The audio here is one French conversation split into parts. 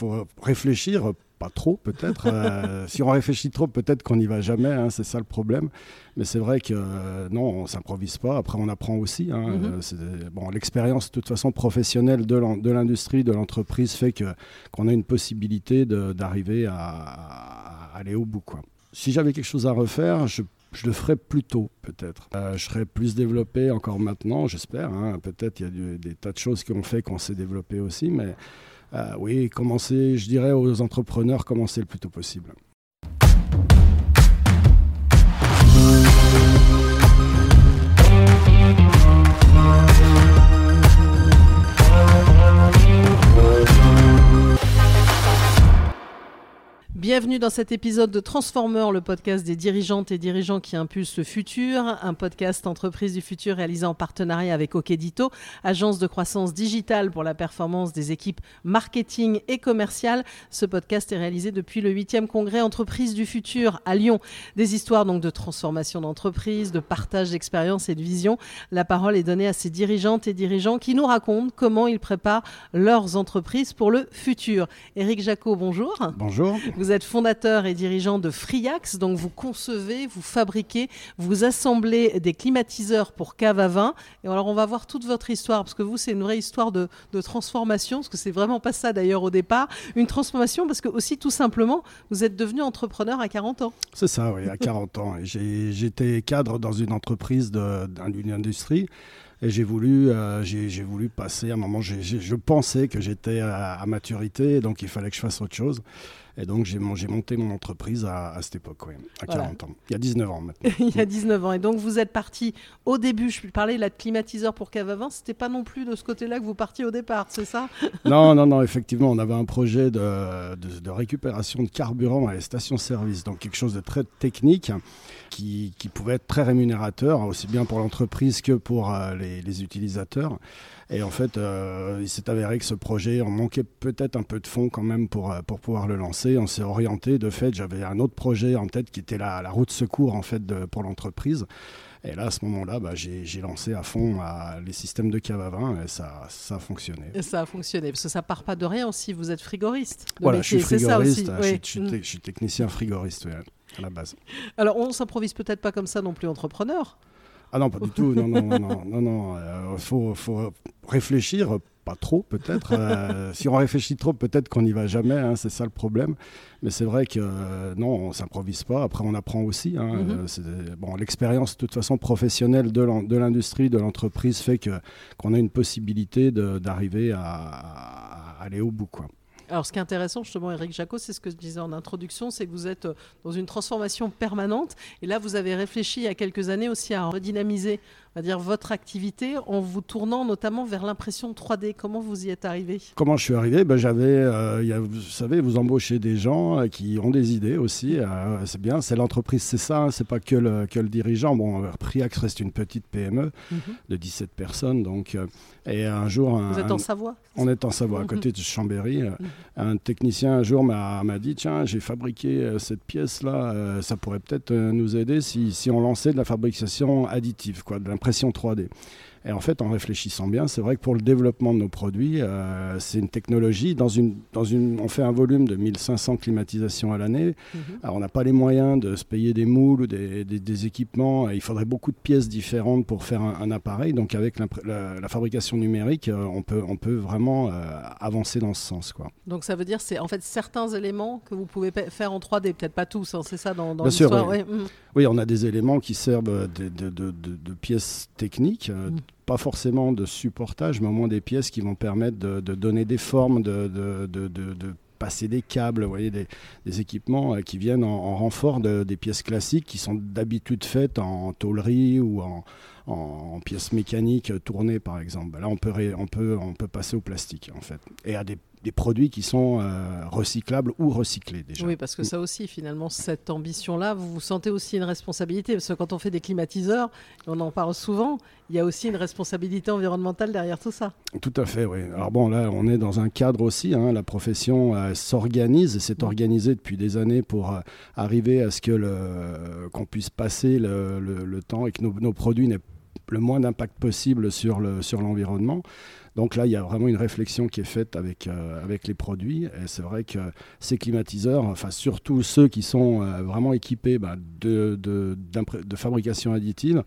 faut réfléchir, pas trop peut-être. Euh, si on réfléchit trop, peut-être qu'on n'y va jamais, hein, c'est ça le problème. Mais c'est vrai que euh, non, on s'improvise pas. Après, on apprend aussi. Hein, Mhm. euh, bon, l'expérience de toute façon professionnelle de l'industrie, de l'entreprise fait que qu'on a une possibilité d'arriver à, à aller au bout. Quoi. Si j'avais quelque chose à refaire, je je le ferais plus tôt, peut-être. Euh, je serais plus développé encore maintenant, j'espère. hein. Peut-être il y a du- des tas de choses qui ont fait qu'on s'est développé aussi, mais oui, commencer, je dirais aux entrepreneurs, commencer le plus tôt possible. Bienvenue dans cet épisode de Transformer, le podcast des dirigeantes et dirigeants qui impulsent le futur, un podcast entreprise du futur réalisé en partenariat avec Okedito, agence de croissance digitale pour la performance des équipes marketing et commerciales. Ce podcast est réalisé depuis le 8e congrès entreprise du futur à Lyon. Des histoires donc de transformation d'entreprise, de partage d'expérience et de vision. La parole est donnée à ces dirigeantes et dirigeants qui nous racontent comment ils préparent leurs entreprises pour le futur. Éric Jacot, bonjour. Bonjour. Vous êtes fondateur et dirigeant de Friax, donc vous concevez, vous fabriquez, vous assemblez des climatiseurs pour cave à vin. Et alors on va voir toute votre histoire, parce que vous, c'est une vraie histoire de, transformation, parce que c'est vraiment pas ça d'ailleurs au départ. Une transformation parce que aussi tout simplement, vous êtes devenu entrepreneur à 40 ans. C'est ça, oui, à 40 ans. J'étais cadre dans une entreprise d'une industrie. Et j'ai voulu, euh, j'ai voulu passer à un moment, je pensais que j'étais à, à maturité, donc il fallait que je fasse autre chose. Et donc j'ai mon- j'ai monté mon entreprise à, à cette époque, oui, à Voilà. 40 ans. Il y a 19 ans maintenant. Il y a 19 ans. Et donc vous êtes parti au début, je parlais de la climatiseur pour cave à vin, c'était pas non plus de ce côté-là que vous partiez au départ, c'est ça? Non, non, non, effectivement, on avait un projet de, de- de récupération de carburant à les stations-service, donc quelque chose de très technique qui, qui pouvait être très rémunérateur, aussi bien pour l'entreprise que pour euh, les, les utilisateurs. Et en fait, euh, il s'est avéré que ce projet, on manquait peut-être un peu de fonds quand même pour, euh, pour pouvoir le lancer. On s'est orienté, de fait, j'avais un autre projet en tête qui était la, la route secours en fait de- pour l'entreprise. Et là, à ce moment-là, bah, j'ai lancé à fond les systèmes de cave à vin et ça, ça a fonctionné. Et ça a fonctionné, parce que ça part pas de rien aussi, vous êtes frigoriste. Voilà, je métier, suis c'est ça aussi, frigoriste, je, oui. suis- je suis te- je suis technicien frigoriste ouais, à la base. Alors, on s'improvise peut-être pas comme ça non plus entrepreneur. Ah non, pas du tout, non, non, non, non, non, non. euh, faut, faut réfléchir, pas trop peut-être. euh, si on réfléchit trop, peut-être qu'on n'y va jamais, hein, c'est ça le problème. Mais c'est vrai que euh, non, on s'improvise pas. Après, on apprend aussi. hein, Mhm. euh, bon, l'expérience de toute façon professionnelle de l'industrie, de l'entreprise fait que qu'on a une possibilité d'arriver à, à aller au bout, quoi. Alors, ce qui est intéressant, justement, Eric Jacot, c'est ce que je disais en introduction, c'est que vous êtes euh, dans une transformation permanente. Et là, vous avez réfléchi il y a quelques années aussi à redynamiser, va dire, votre activité en vous tournant notamment vers l'impression 3D. Comment vous y êtes arrivé? Comment je suis arrivé? Ben, J'avais, euh, il y a- vous savez, vous embauchez des gens euh, qui ont des idées aussi. euh, c'est bien, c'est l'entreprise, c'est ça, hein, c'est pas que le, que le dirigeant. Bon, Priax reste une petite PME de 17 personnes, donc. et un jour, un- Vous êtes en Savoie on est en Savoie, à Mhm. côté de Chambéry. Mhm. Un technicien un jour m'a m'a dit Tiens, j'ai fabriqué cette pièce-là, euh, ça pourrait peut-être nous aider si, si on lançait de la fabrication additive, quoi, de l'impression 3D. Et en fait, en réfléchissant bien, c'est vrai que pour le développement de nos produits, euh, c'est une technologie. Dans une, dans une, on fait un volume de 1500 climatisations à l'année. Mhm. Alors, on n'a pas les moyens de se payer des moules ou des, des- des équipements. Il faudrait beaucoup de pièces différentes pour faire un, un appareil. Donc, avec la, la fabrication numérique, euh, on, peut, on peut vraiment euh, avancer dans ce sens. Quoi. Donc, ça veut dire c'est en fait certains éléments que vous pouvez faire en 3D, peut-être pas tous, hein, c'est ça dans, dans Bien sûr, l'histoire oui. ouais. Mhm. Oui, on a des éléments qui servent de, de- de- de- de pièces techniques, Mm. Pas forcément de supportage, mais au moins des pièces qui vont permettre de, donner des formes, de, passer des câbles, voyez, des, équipements euh, qui viennent en, en renfort de- des pièces classiques qui sont d'habitude faites en tôlerie ou en, pièces mécaniques tournées, par exemple. Là, on peut, on peut, on peut passer au plastique, en fait, et à des, des produits qui sont euh, recyclables ou recyclés déjà. Oui, parce que ça aussi, finalement, cette ambition-là, vous vous sentez aussi une responsabilité. Parce que quand on fait des climatiseurs, on en parle souvent, il y a aussi une responsabilité environnementale derrière tout ça. Tout à fait, oui. Alors bon, là, on est dans un cadre aussi. hein, la profession euh, s'organise et s'est Mm. organisée depuis des années pour euh, arriver à ce que qu'on puisse passer le, le- le temps et que nos, nos produits n'aient le moins d'impact possible sur, le, sur l'environnement. Donc là, il y a vraiment une réflexion qui est faite avec, euh, avec les produits. Et c'est vrai que ces climatiseurs, enfin surtout ceux qui sont euh, vraiment équipés bah, de, de, fabrication additive,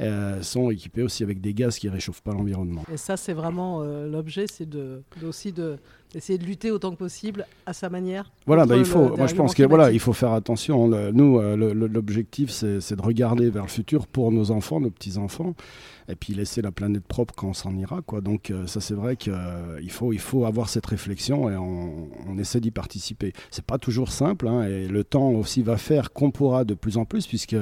euh, sont équipés aussi avec des gaz qui ne réchauffent pas l'environnement. Et ça, c'est vraiment l'objet, c'est de, aussi de, d'essayer de lutter autant que possible à sa manière. Voilà, bah, il faut, moi je pense qu'il voilà, il faut faire attention. nous, l'objectif, c'est de regarder vers le futur pour nos enfants, nos petits-enfants et puis laisser la planète propre quand on s'en ira. Quoi. Donc euh, ça c'est vrai qu'il euh, faut, il faut avoir cette réflexion et on, essaie d'y participer. C'est pas toujours simple hein, et le temps aussi va faire qu'on pourra de plus en plus puisque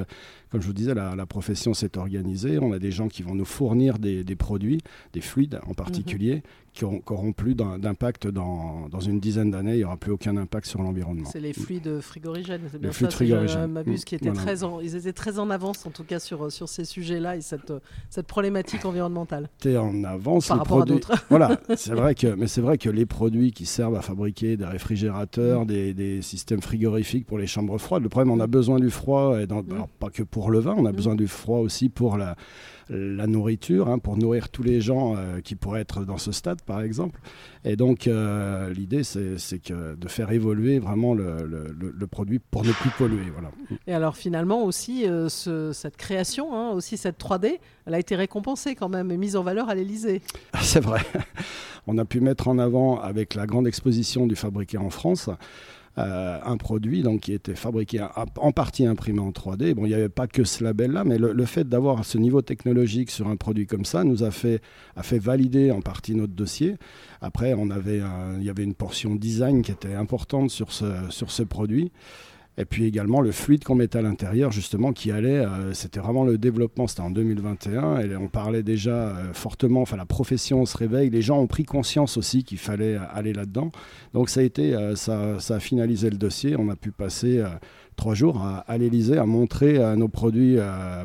comme je vous disais, la, profession s'est organisée. On a des gens qui vont nous fournir des, produits, des fluides en particulier, mhm. Qui n'auront plus d'impact dans, dans, une dizaine d'années. Il n'y aura plus aucun impact sur l'environnement. C'est les fluides frigorigènes. C'est bien les fluides frigorigènes. M'abuse, qui étaient très en, ils étaient très en avance, en tout cas, sur, sur ces sujets-là et cette, cette problématique environnementale. T'es en avance. Par rapport à d'autres. voilà, c'est vrai que, mais c'est vrai que les produits qui servent à fabriquer des réfrigérateurs, mm. des, des, systèmes frigorifiques pour les chambres froides, le problème, on a besoin du froid, et dans, mm. pas que pour le vin, on a mm. besoin du froid aussi pour la, la nourriture, hein, pour nourrir tous les gens euh, qui pourraient être dans ce stade, par exemple. Et donc, euh, l'idée, c'est que de faire évoluer vraiment le, le, produit pour ne plus polluer. Voilà. Et alors, finalement, aussi, euh, ce, cette création, hein, aussi cette 3D, elle a été récompensée quand même et mise en valeur à l'Elysée. C'est vrai. On a pu mettre en avant, avec la grande exposition du fabriqué en France, un produit donc, qui était fabriqué en partie imprimé en 3D. Bon, il n'y avait pas que ce label-là, mais le, fait d'avoir ce niveau technologique sur un produit comme ça nous a fait, a fait valider en partie notre dossier. Après, on avait il y avait une portion design qui était importante sur ce, sur ce produit. Et puis également le fluide qu'on mettait à l'intérieur, justement, qui allait, euh, c'était vraiment le développement, c'était en 2021, et on parlait déjà euh, fortement, enfin la profession se réveille, les gens ont pris conscience aussi qu'il fallait aller là-dedans. Donc ça a été, euh, ça, a finalisé le dossier, on a pu passer trois jours à, à l'Elysée à montrer nos produits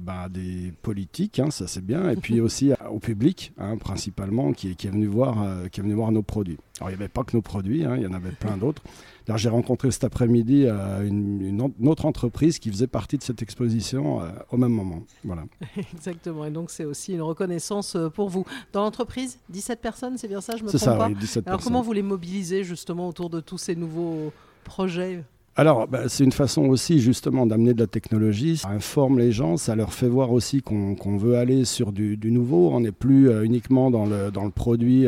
bah, des politiques, hein, ça c'est bien, et puis aussi au public, hein, principalement, qui, qui, est venu voir, qui est venu voir nos produits. Alors il n'y avait pas que nos produits, hein, il y en avait plein d'autres j'ai rencontré cet après-midi euh, une, autre entreprise qui faisait partie de cette exposition euh, au même moment. Voilà. Exactement. Et donc, c'est aussi une reconnaissance euh, pour vous. Dans l'entreprise, 17 personnes, c'est bien ça Je me trompe ça, pas? oui, 17 Alors, comment vous les mobilisez justement autour de tous ces nouveaux projets? Alors, bah, c'est une façon aussi justement d'amener de la technologie. Ça informe les gens, ça leur fait voir aussi qu'on veut aller sur du, nouveau. On n'est plus uniquement dans le, dans le produit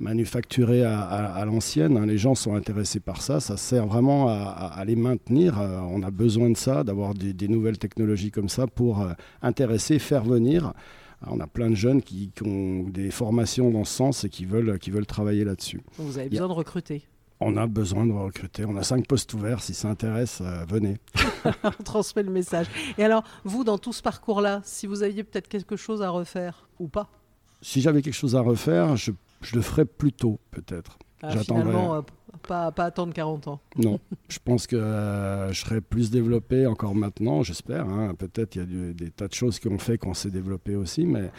manufacturé à, l'ancienne. Hein. Les gens sont intéressés par ça. Ça sert vraiment à, les maintenir. Euh, on a besoin de ça, d'avoir des, nouvelles technologies comme ça pour euh, intéresser, faire venir. on a plein de jeunes qui, ont des formations dans ce sens et qui veulent, qui veulent travailler là-dessus. Vous avez besoin de recruter on a besoin de recruter. On a cinq postes ouverts. Si ça intéresse, euh, venez. on transmet le message. Et alors, vous, dans tout ce parcours-là, si vous aviez peut-être quelque chose à refaire ou pas? Si j'avais quelque chose à refaire, je je le ferai plus tôt, peut-être. Ah, finalement, euh, pas, pas, attendre 40 ans. Non, je pense que euh, je serai plus développé encore maintenant, j'espère. Hein. Peut-être il y a des tas de choses qui ont fait qu'on s'est développé aussi, mais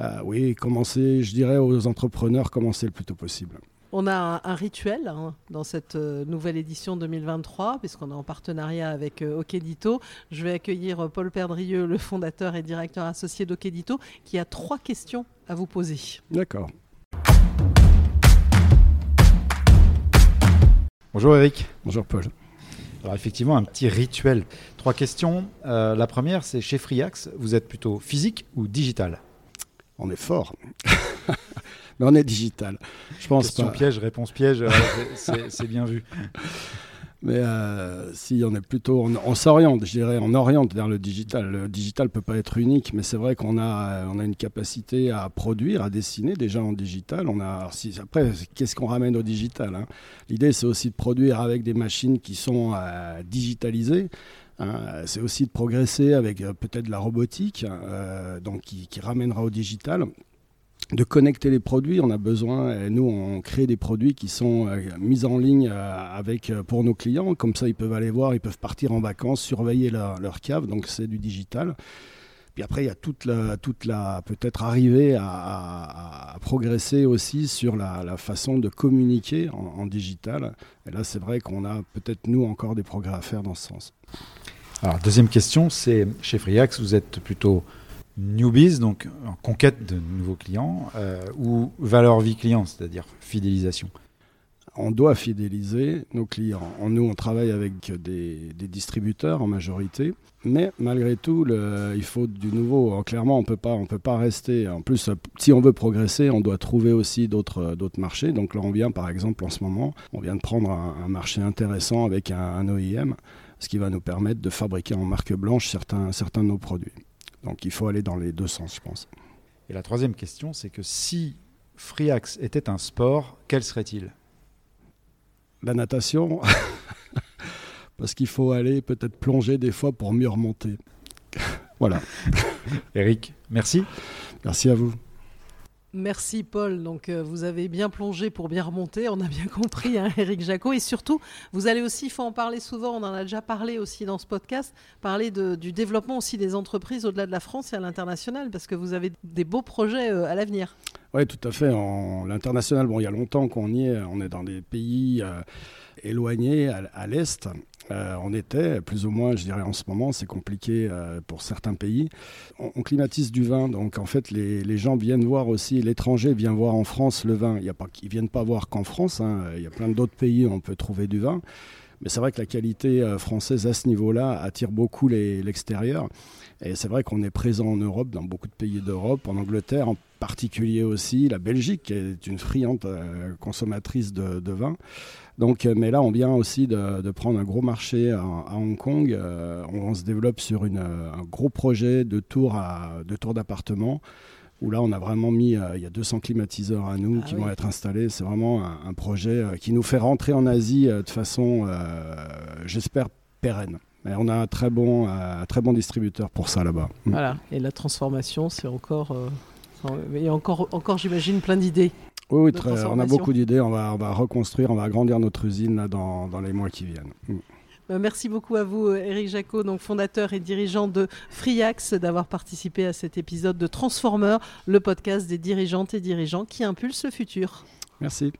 euh, oui, commencer, je dirais aux entrepreneurs, commencer le plus tôt possible. On a un, rituel hein, dans cette nouvelle édition 2023, puisqu'on est en partenariat avec Okedito. Je vais accueillir Paul Perdrieux, le fondateur et directeur associé d'Okedito, qui a trois questions à vous poser. D'accord. Bonjour Eric. Bonjour Paul. Alors effectivement, un petit rituel. Trois questions. Euh, la première, c'est chez Friax, vous êtes plutôt physique ou digital? On est fort. Mais on est digital. Je pense Question piège, réponse piège, euh, c'est bien vu. Mais euh, si on est plutôt, on, s'oriente, je dirais, on oriente vers le digital. Le digital peut pas être unique, mais c'est vrai qu'on a, on a une capacité à produire, à dessiner déjà en digital. On a, si, après, qu'est-ce qu'on ramène au digital hein? L'idée, c'est aussi de produire avec des machines qui sont euh, digitalisées. Hein. c'est aussi de progresser avec euh, peut-être la robotique, donc qui, qui ramènera au digital de connecter les produits. On a besoin, et nous, on crée des produits qui sont euh, mis en ligne euh, avec, euh, pour nos clients. Comme ça, ils peuvent aller voir, ils peuvent partir en vacances, surveiller leur, cave. Donc, c'est du digital. Puis après, il y a toute la, toute la peut-être arriver à, progresser aussi sur la, façon de communiquer en, digital. Et là, c'est vrai qu'on a peut-être, nous, encore des progrès à faire dans ce sens. Alors, deuxième question, c'est chez Friax, vous êtes plutôt newbies, donc conquête de nouveaux clients, euh, ou valeur vie client, c'est-à-dire fidélisation on doit fidéliser nos clients. Nous, on travaille avec des, distributeurs en majorité, mais malgré tout, il faut du nouveau. Clairement, on ne peut pas rester. En plus, si on veut progresser, on doit trouver aussi d'autres marchés. Donc là, on vient, par exemple, en ce moment, on vient de prendre un, marché intéressant avec un, OIM, ce qui va nous permettre de fabriquer en marque blanche certains, certains de nos produits. Donc il faut aller dans les deux sens, je pense. Et la troisième question, c'est que si Freeax était un sport, quel serait-il? La natation, parce qu'il faut aller peut-être plonger des fois pour mieux remonter. voilà. Eric, merci. Merci à vous. Merci Paul. Donc euh, vous avez bien plongé pour bien remonter, on a bien compris, hein, Eric Jacot. Et surtout, vous allez aussi, il faut en parler souvent, on en a déjà parlé aussi dans ce podcast, parler du développement aussi des entreprises au-delà de la France et à l'international, parce que vous avez des beaux projets euh, à l'avenir. Oui, tout à fait. En l'international, bon, il y a longtemps qu'on y est, on est dans des pays euh, éloignés à l'est. Euh, on était, plus ou moins, je dirais en ce moment, c'est compliqué euh, pour certains pays. On, climatise du vin, donc en fait, les, gens viennent voir aussi, l'étranger vient voir en France le vin. Il y a pas, ils viennent pas voir qu'en France, hein. il y a plein d'autres pays où on peut trouver du vin. Mais c'est vrai que la qualité euh, française à ce niveau-là attire beaucoup l'extérieur. Et c'est vrai qu'on est présent en Europe, dans beaucoup de pays d'Europe, en Angleterre particulier aussi, la Belgique est une friande consommatrice de vin. Donc, euh, mais là, on vient aussi de, prendre un gros marché à, Hong Kong. Euh, on, se développe sur une, euh, un gros projet de tours de tour d'appartements où là, on a vraiment mis, il y a 200 climatiseurs à nous ah qui vont être installés. C'est vraiment un, projet qui nous fait rentrer en Asie de façon, j'espère, pérenne. Mais on a un très bon, un très bon distributeur pour ça là-bas. Mm. Voilà. Et la transformation, c'est encore, il y a encore, encore j'imagine, plein d'idées. Oui, on a beaucoup d'idées. On va, on va reconstruire, on va agrandir notre usine dans, dans les mois qui viennent. Mm. Euh, merci beaucoup à vous, Eric euh, Jacot, donc fondateur et dirigeant de Freeax, d'avoir participé à cet épisode de Transformer, le podcast des dirigeantes et dirigeants qui impulsent le futur. Merci.